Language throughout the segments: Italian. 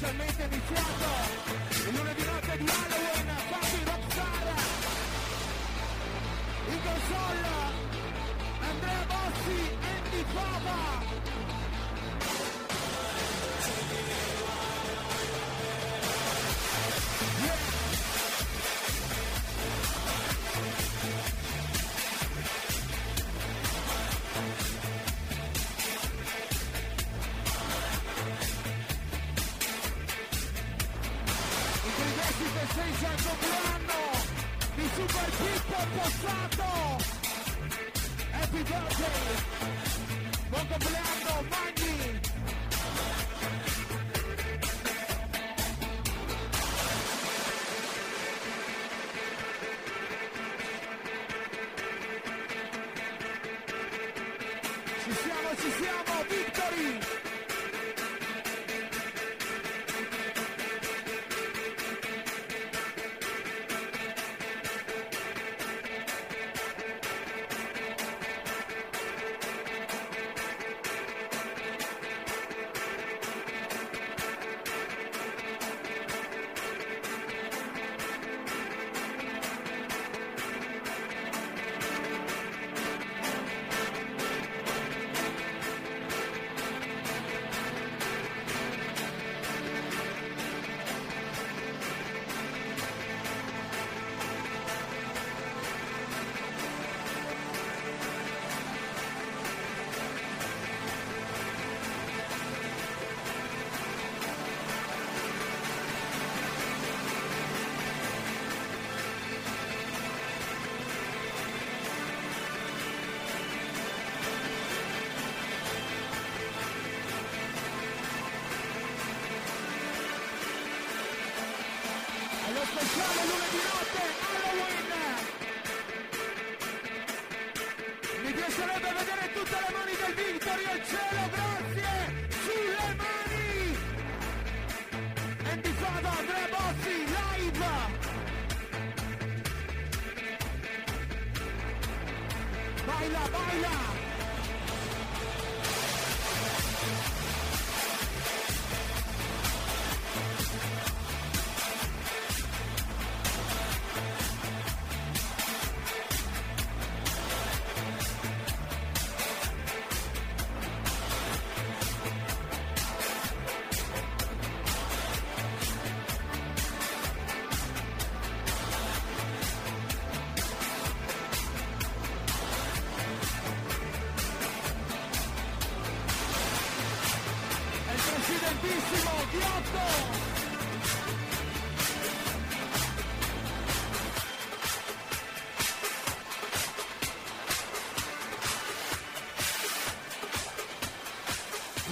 ufficialmente iniziato. Il lunedì notte di Halloween Fabi Roxara in console Andrea Bossi e Fava 36 al compleanno di Super Pippo Possato Happy birthday. Buon compleanno Magni.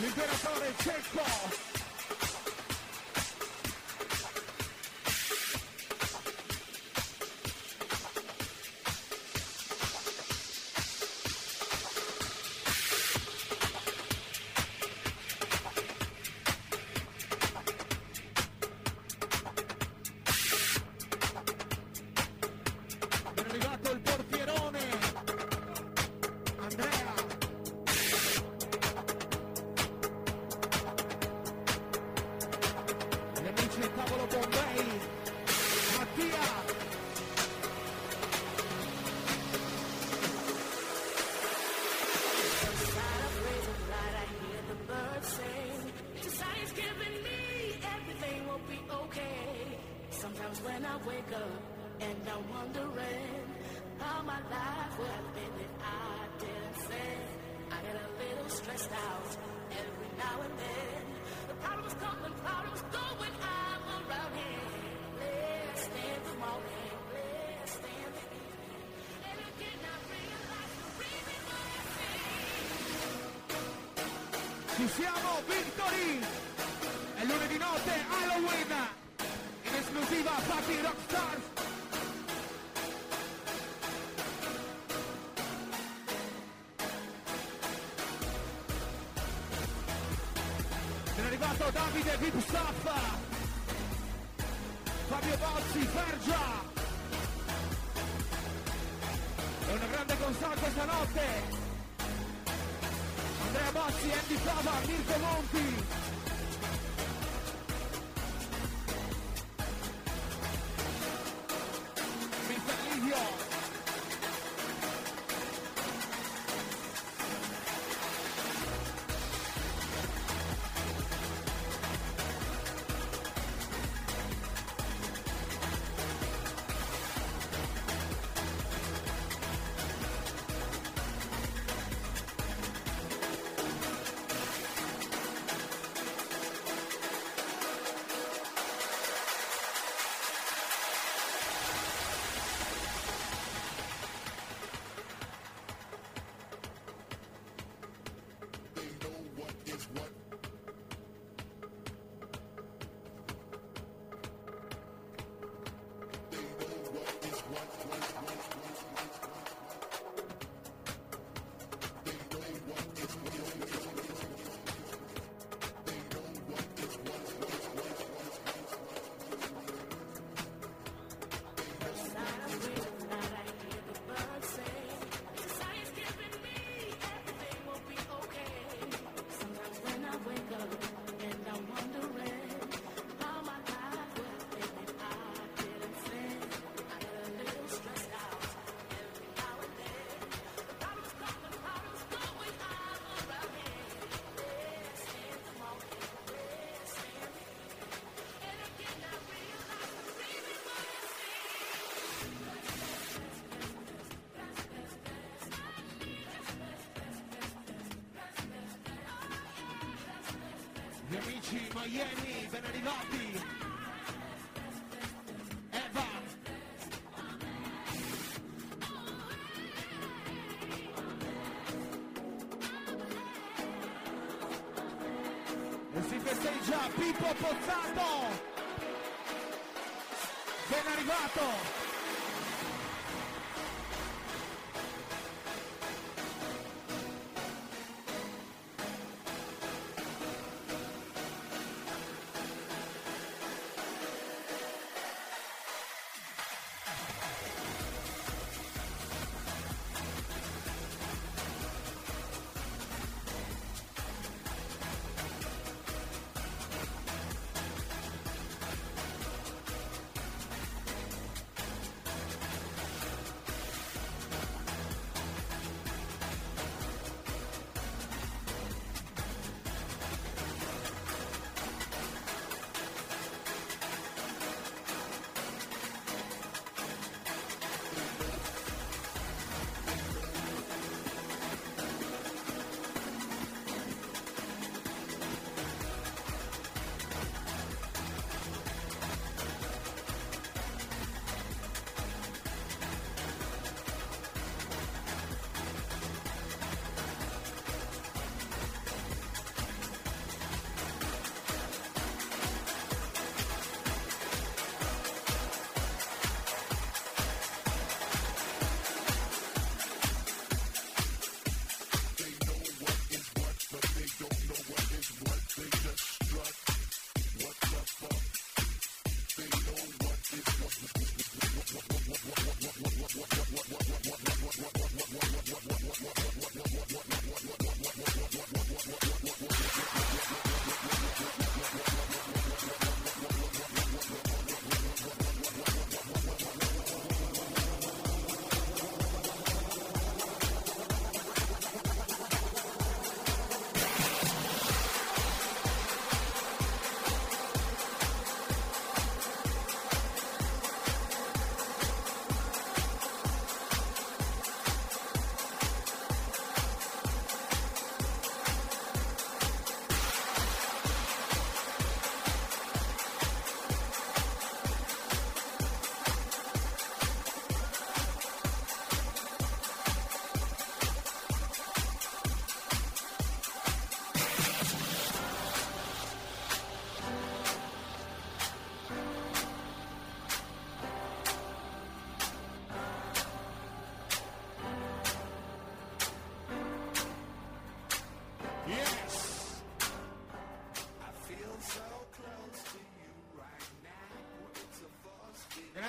Liberatore ball. Siamo, Victory! Gli amici Miami, ben arrivati!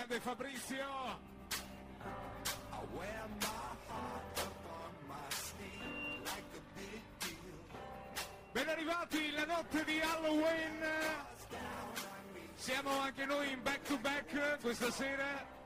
Grande Fabrizio. Ben arrivati la notte di Halloween. Siamo anche noi in back to back questa sera.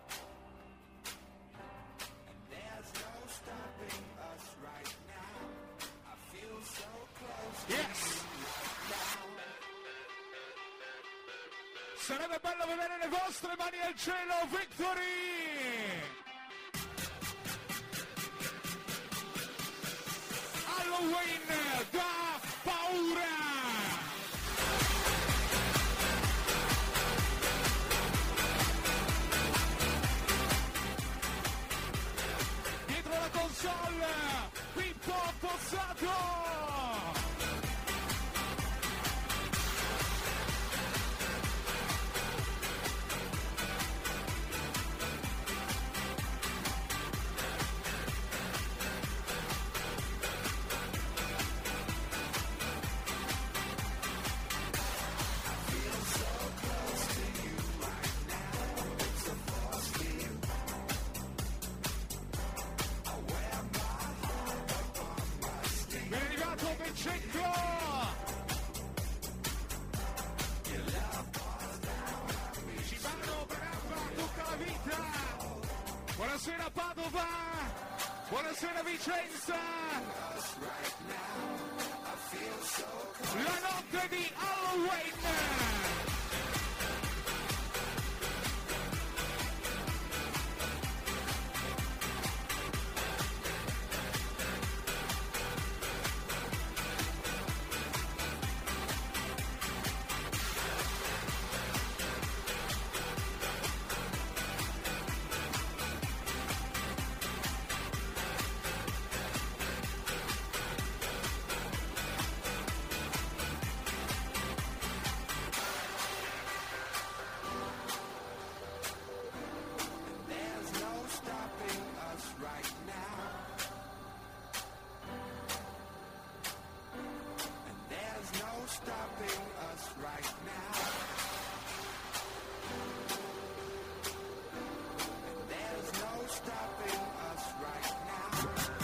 Padova! Buonasera Vicenza! La notte di Halloween!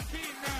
Fucking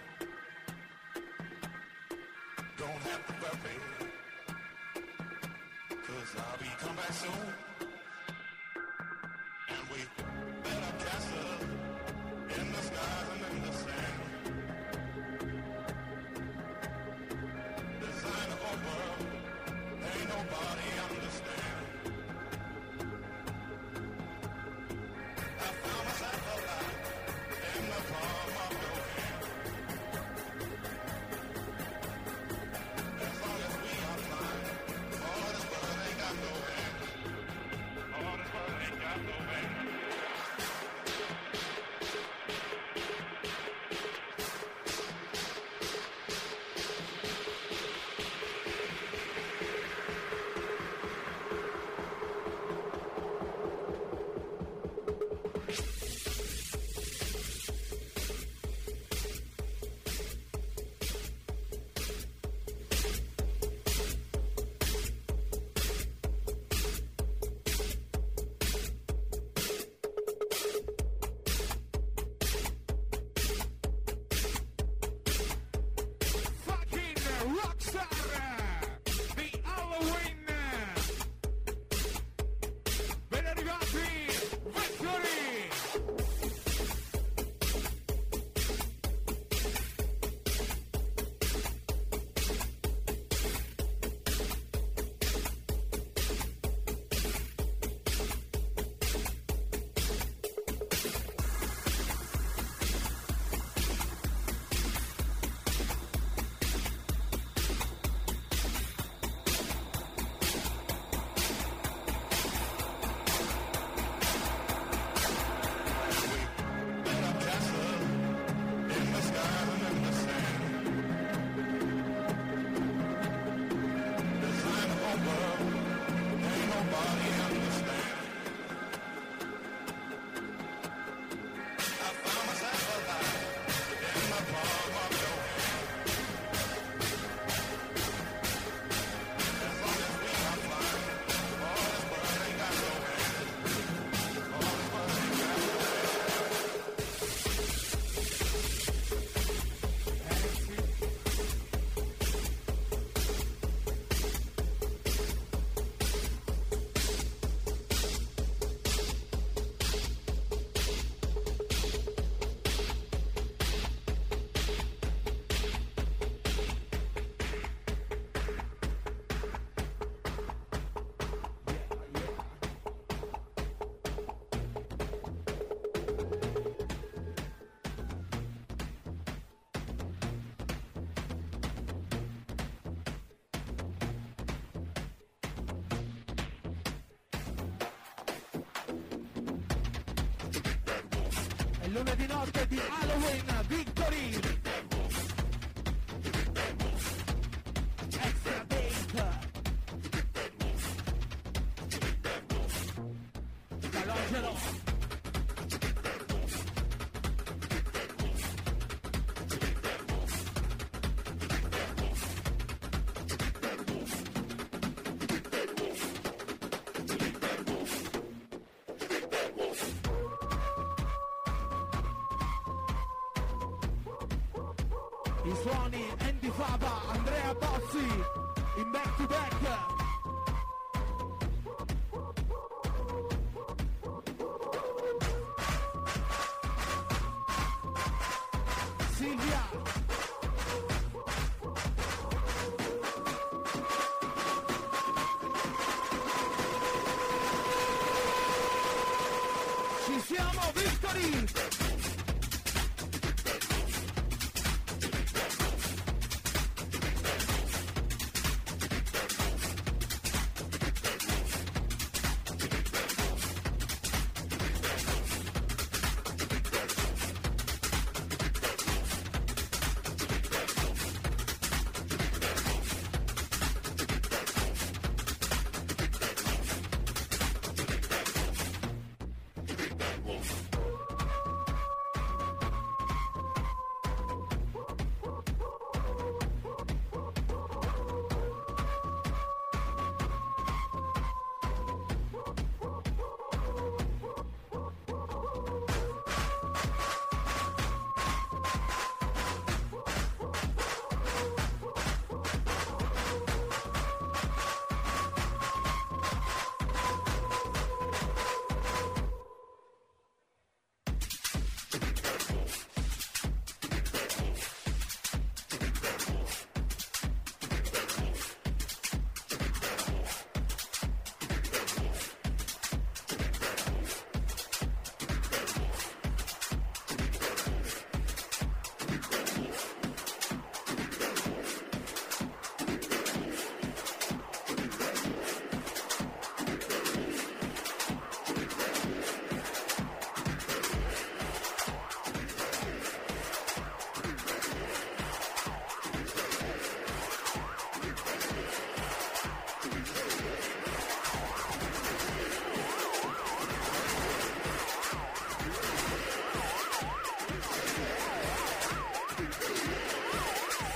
lunedì notte di Halloween Victory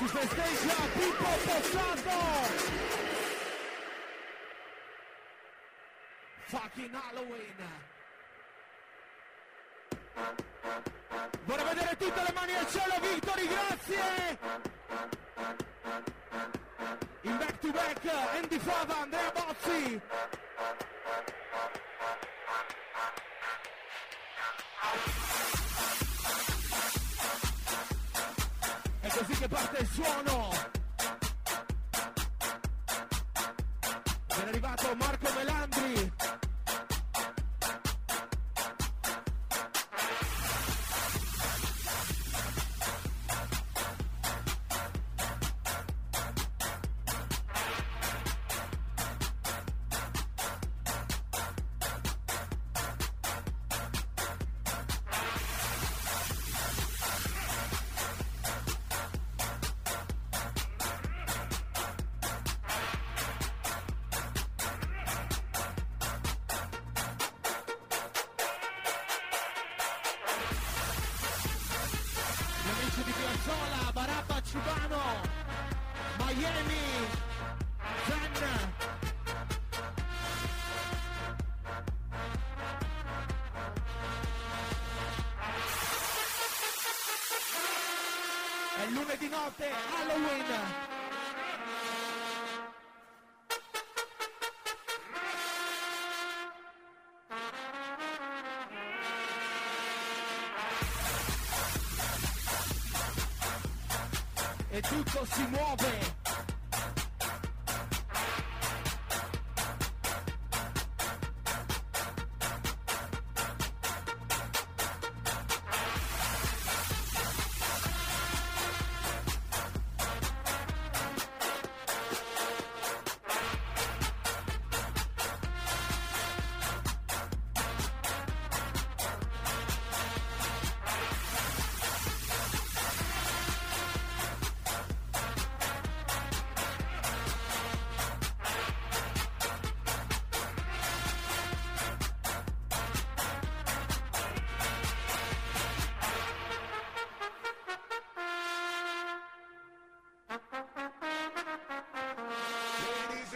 Sus estrellas, Pipo Posado. tutto si muove.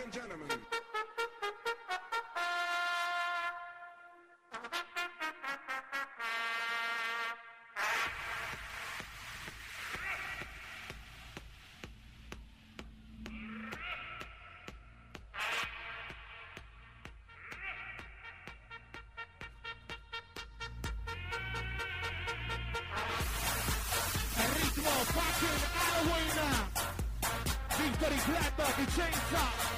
and gentlemen. Fucking Halloween! Victory Clapper, the!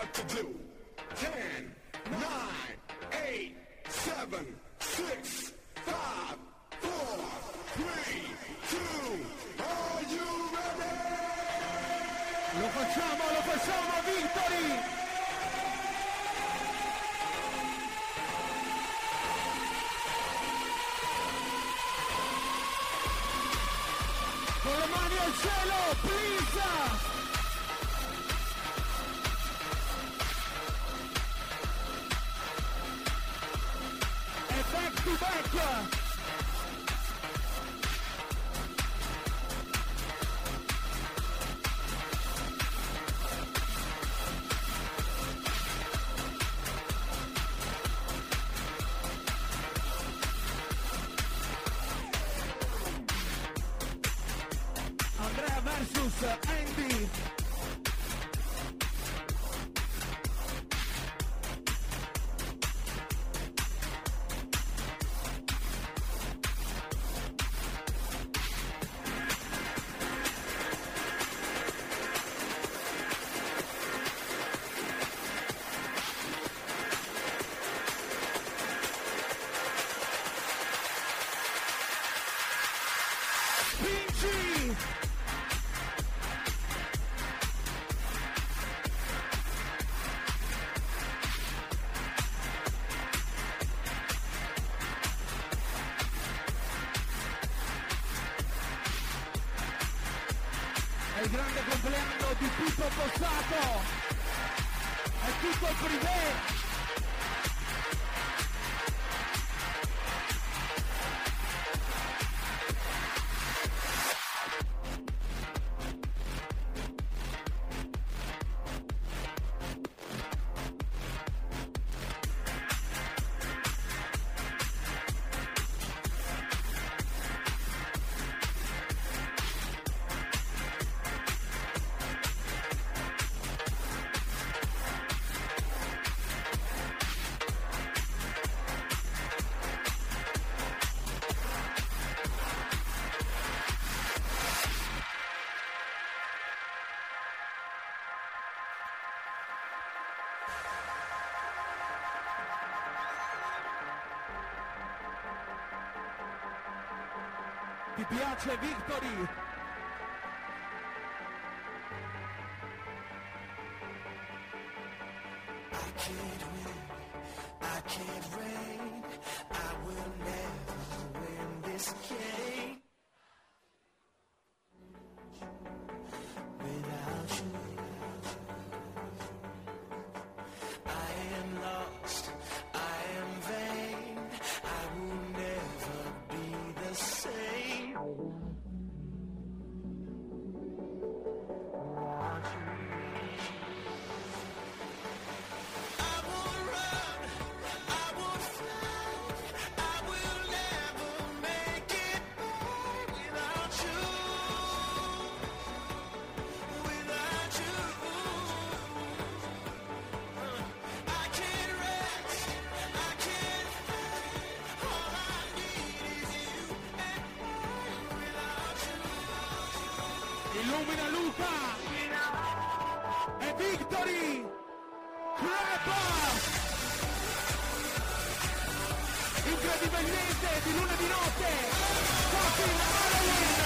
what to do. Chewbacca. That's nobody there. Piace Victory! illumina Luca e Victory Crepa incredibilmente di luna di notte Fucking Ireland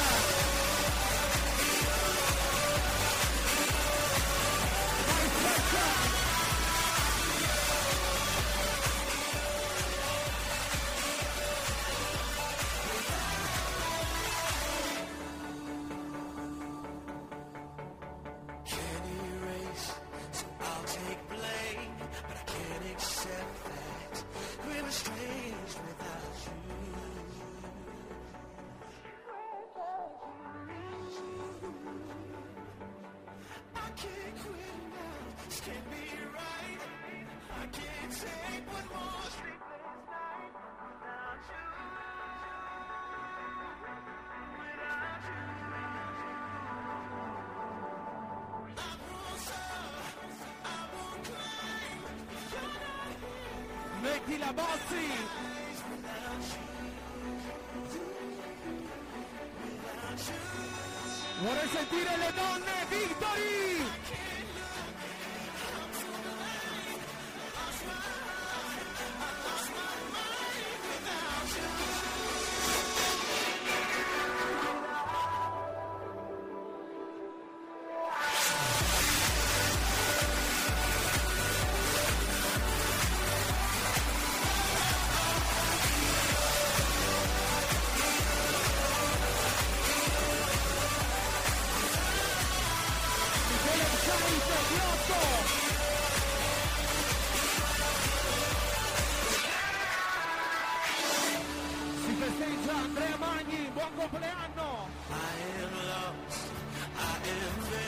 I am lost, I am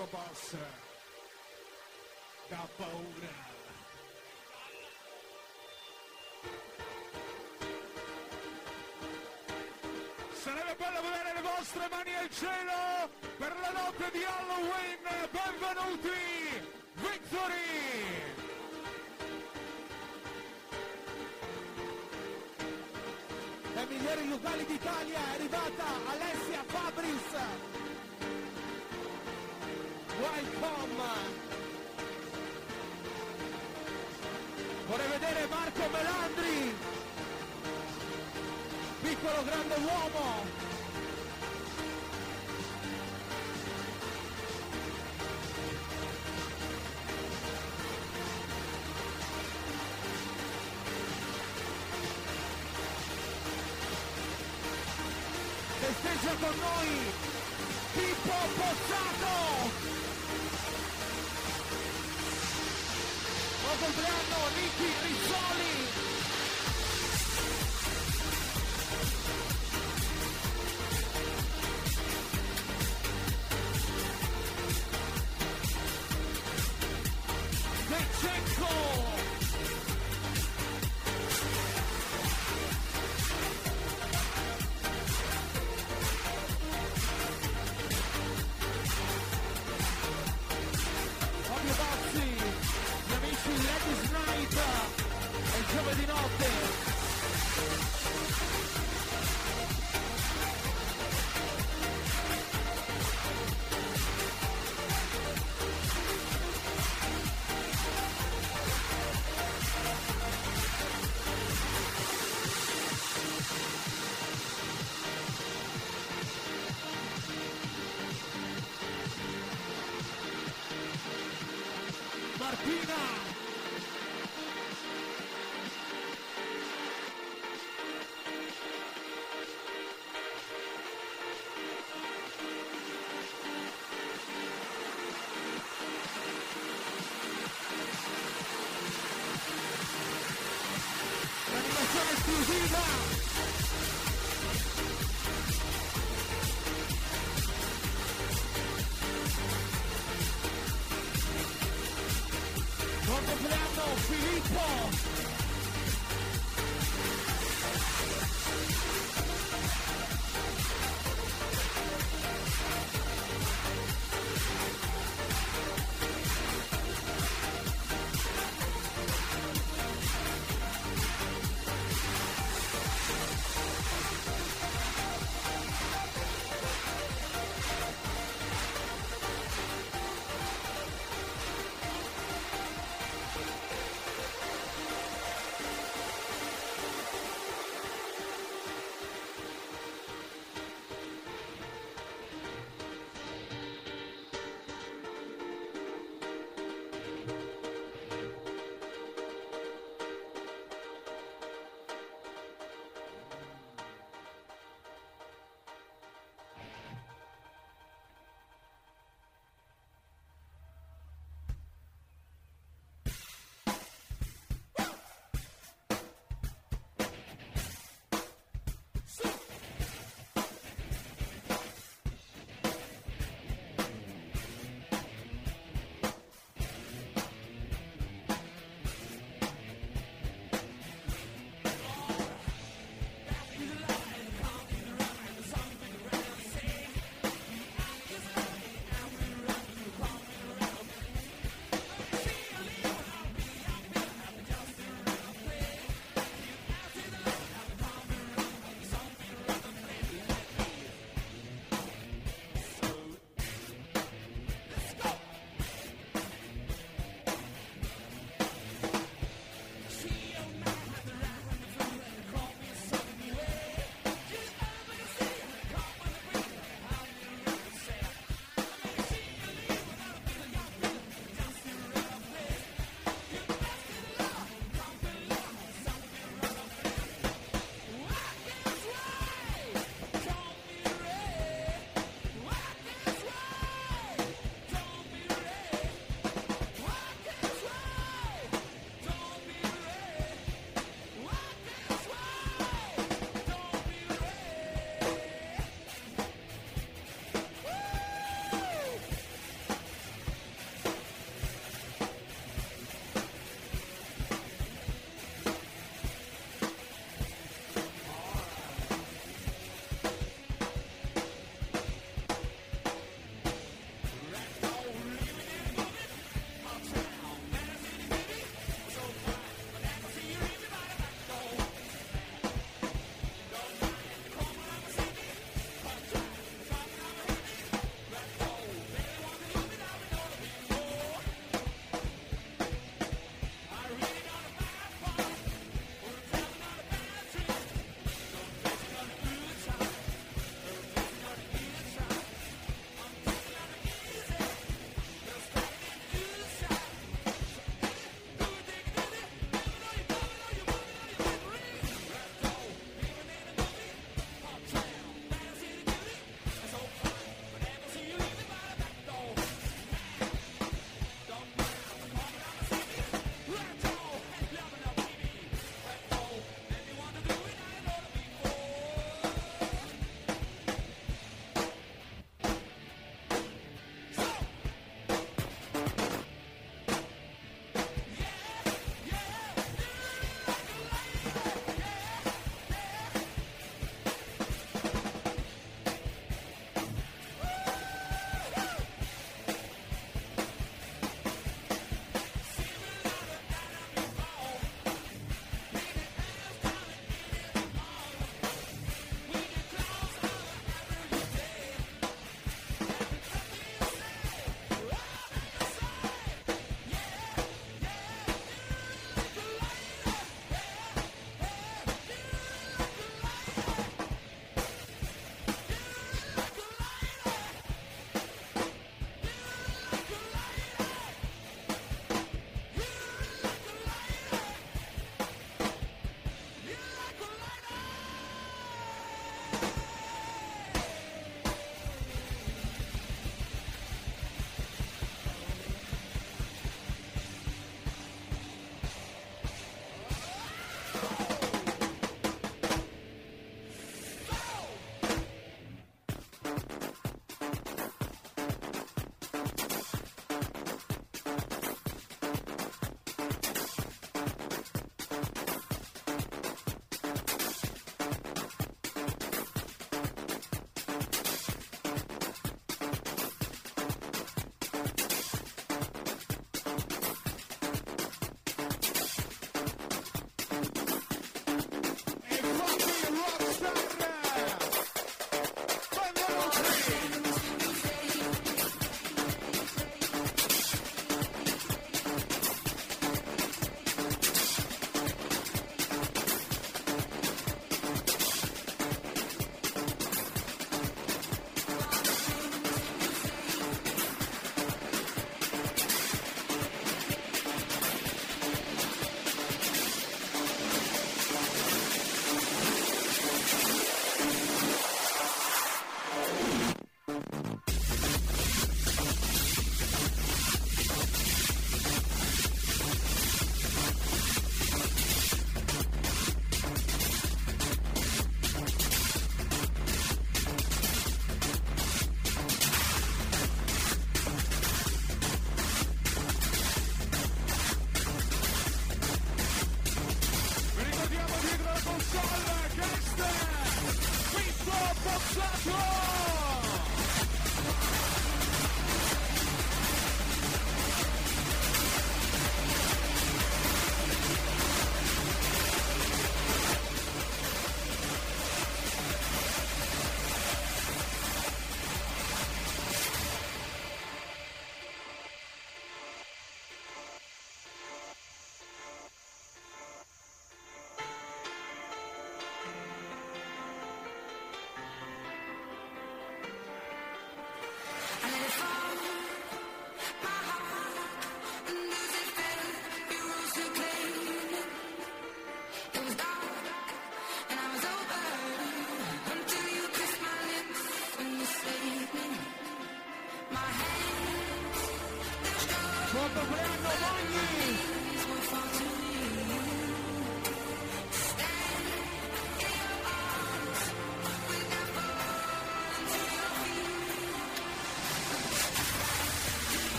Diego Boss da paura. Sarebbe bello vedere le vostre mani al cielo per la notte di Halloween. Benvenuti, Victory! Dai migliori locali d'Italia è arrivata Alessia Fabris Welcome. Vorrei vedere Marco Melandri. Piccolo grande uomo. Festeggia con noi Pippo Pozzato! Compleanno Nicky Martina!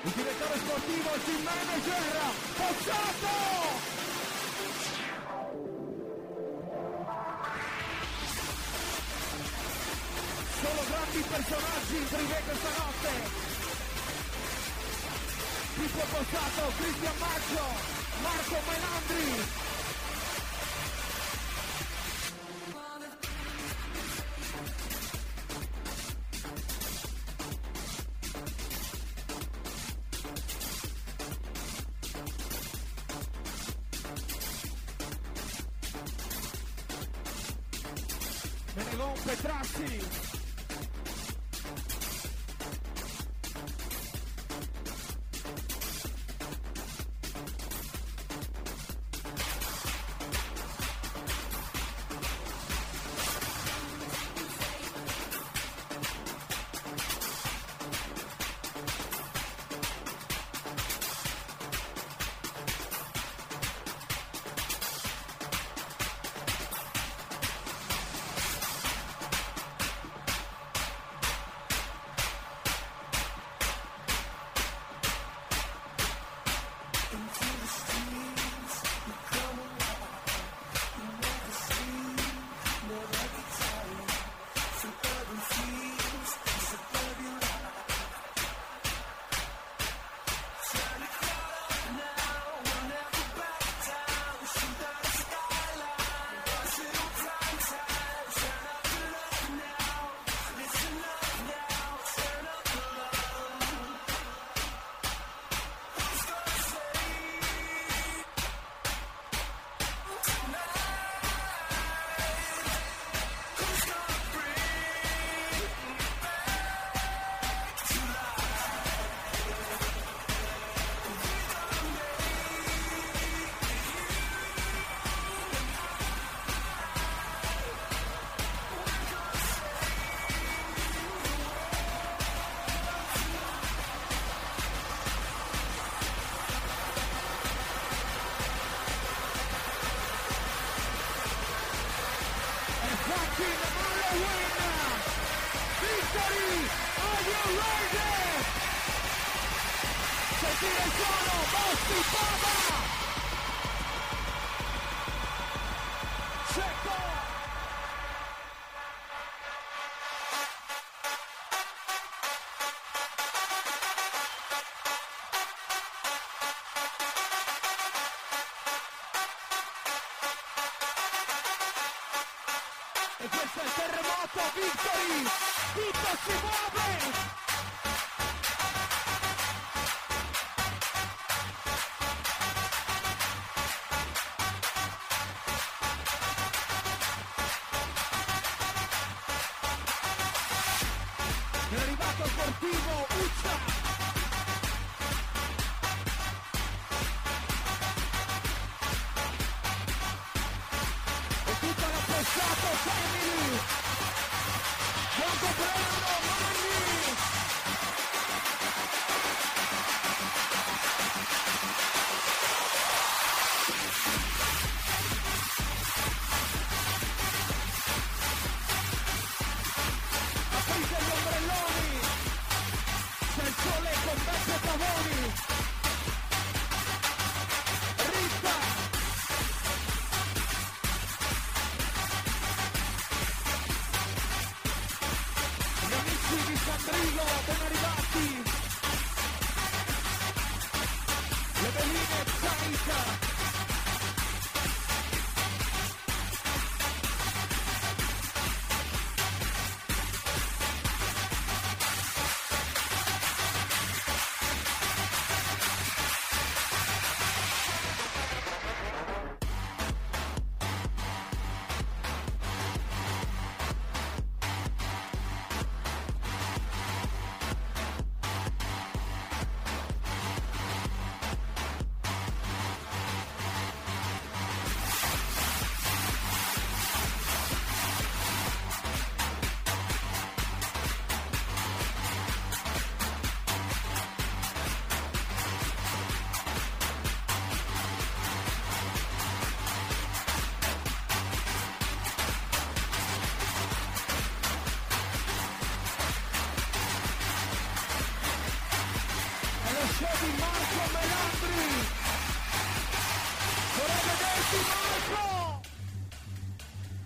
Il direttore sportivo, il team manager, Pozzato! Solo grandi personaggi in privé questa notte! Pippo Pozzato, Cristian Maggio, Marco Menandri. Victory! Are you ready? Sentire il suono, Bossi Baba! C'è Di Marco Melandri! vorrei vederti Marco!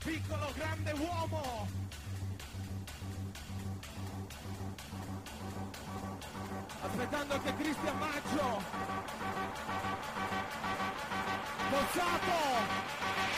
Piccolo grande uomo! Aspettando che Cristian Maggio! Bozzato!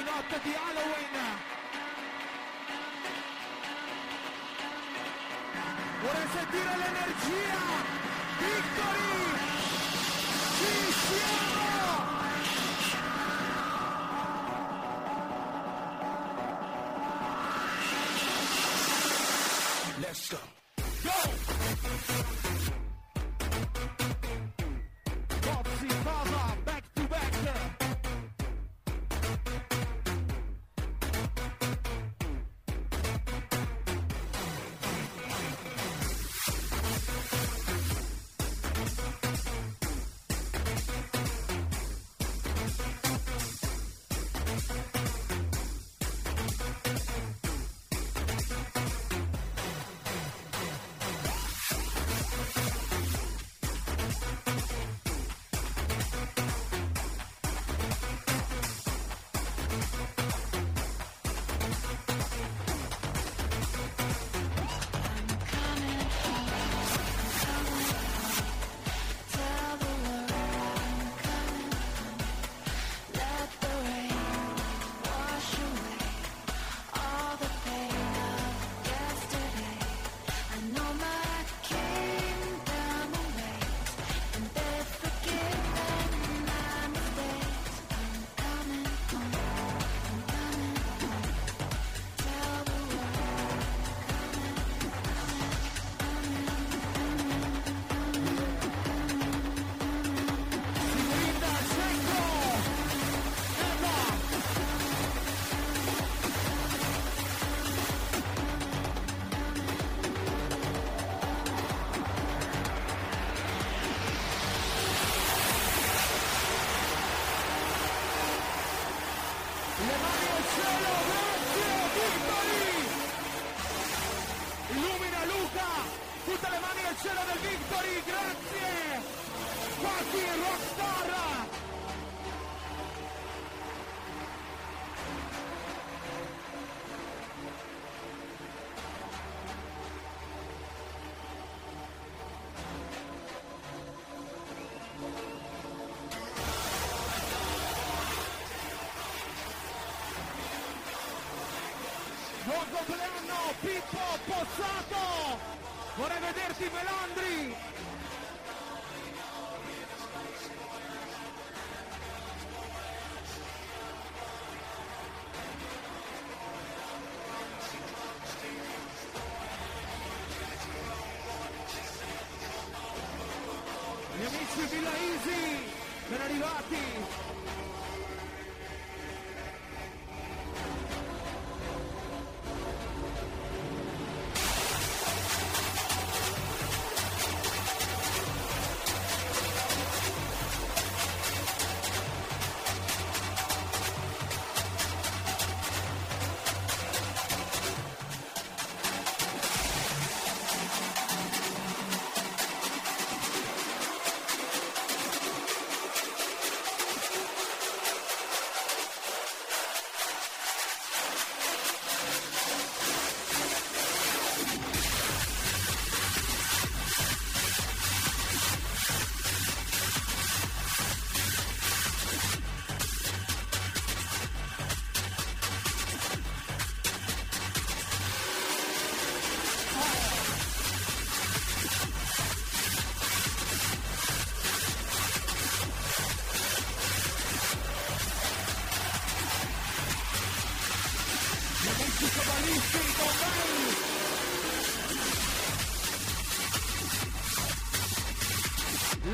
di notte di Halloween. Vorrei sentire l'energia ¡Dímelo!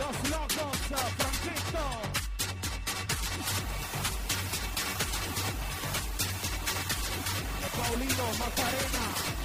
los locos Francisco. Paulino Macarena.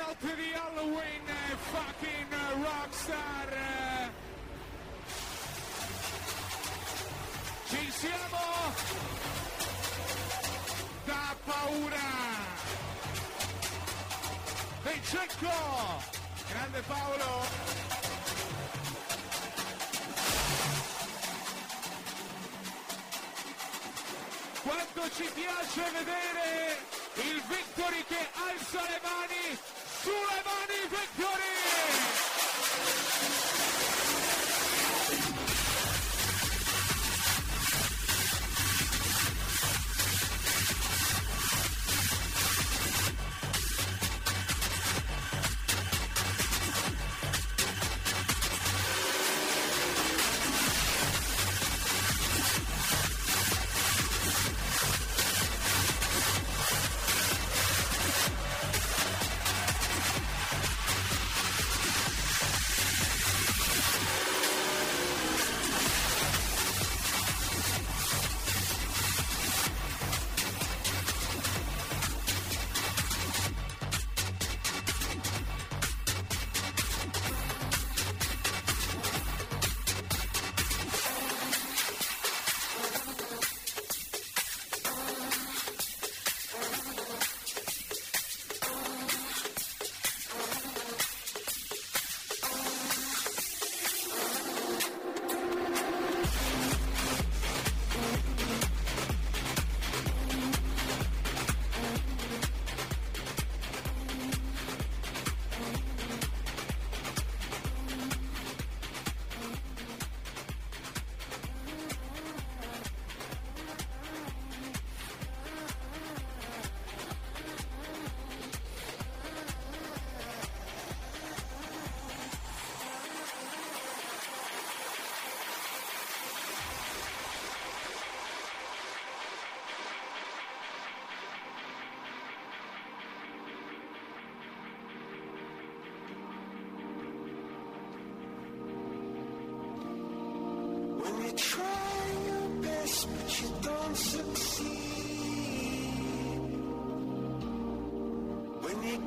Notte di Halloween, fucking rockstar. Ci siamo! Da paura! Vececco! Grande Paolo! Quanto ci piace vedere il Victory che alza le mani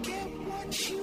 get what you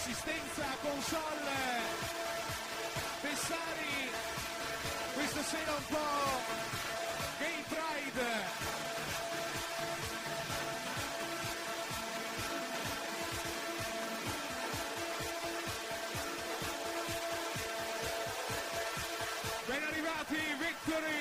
assistenza console Bessari questa sera un po' Gay Pride Ben arrivati Victory!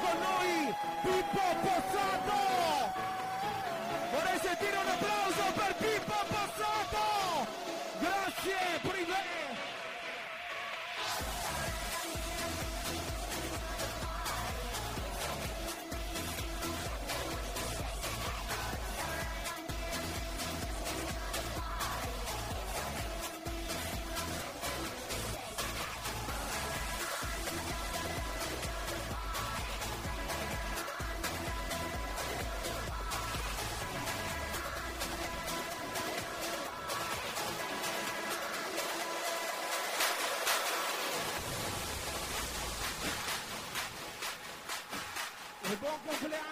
Con E buon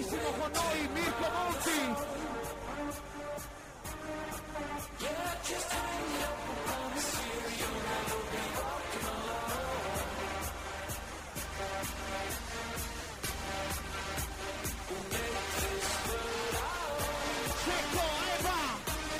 Halloween! Tra pochissimo con noi Mirko Monti!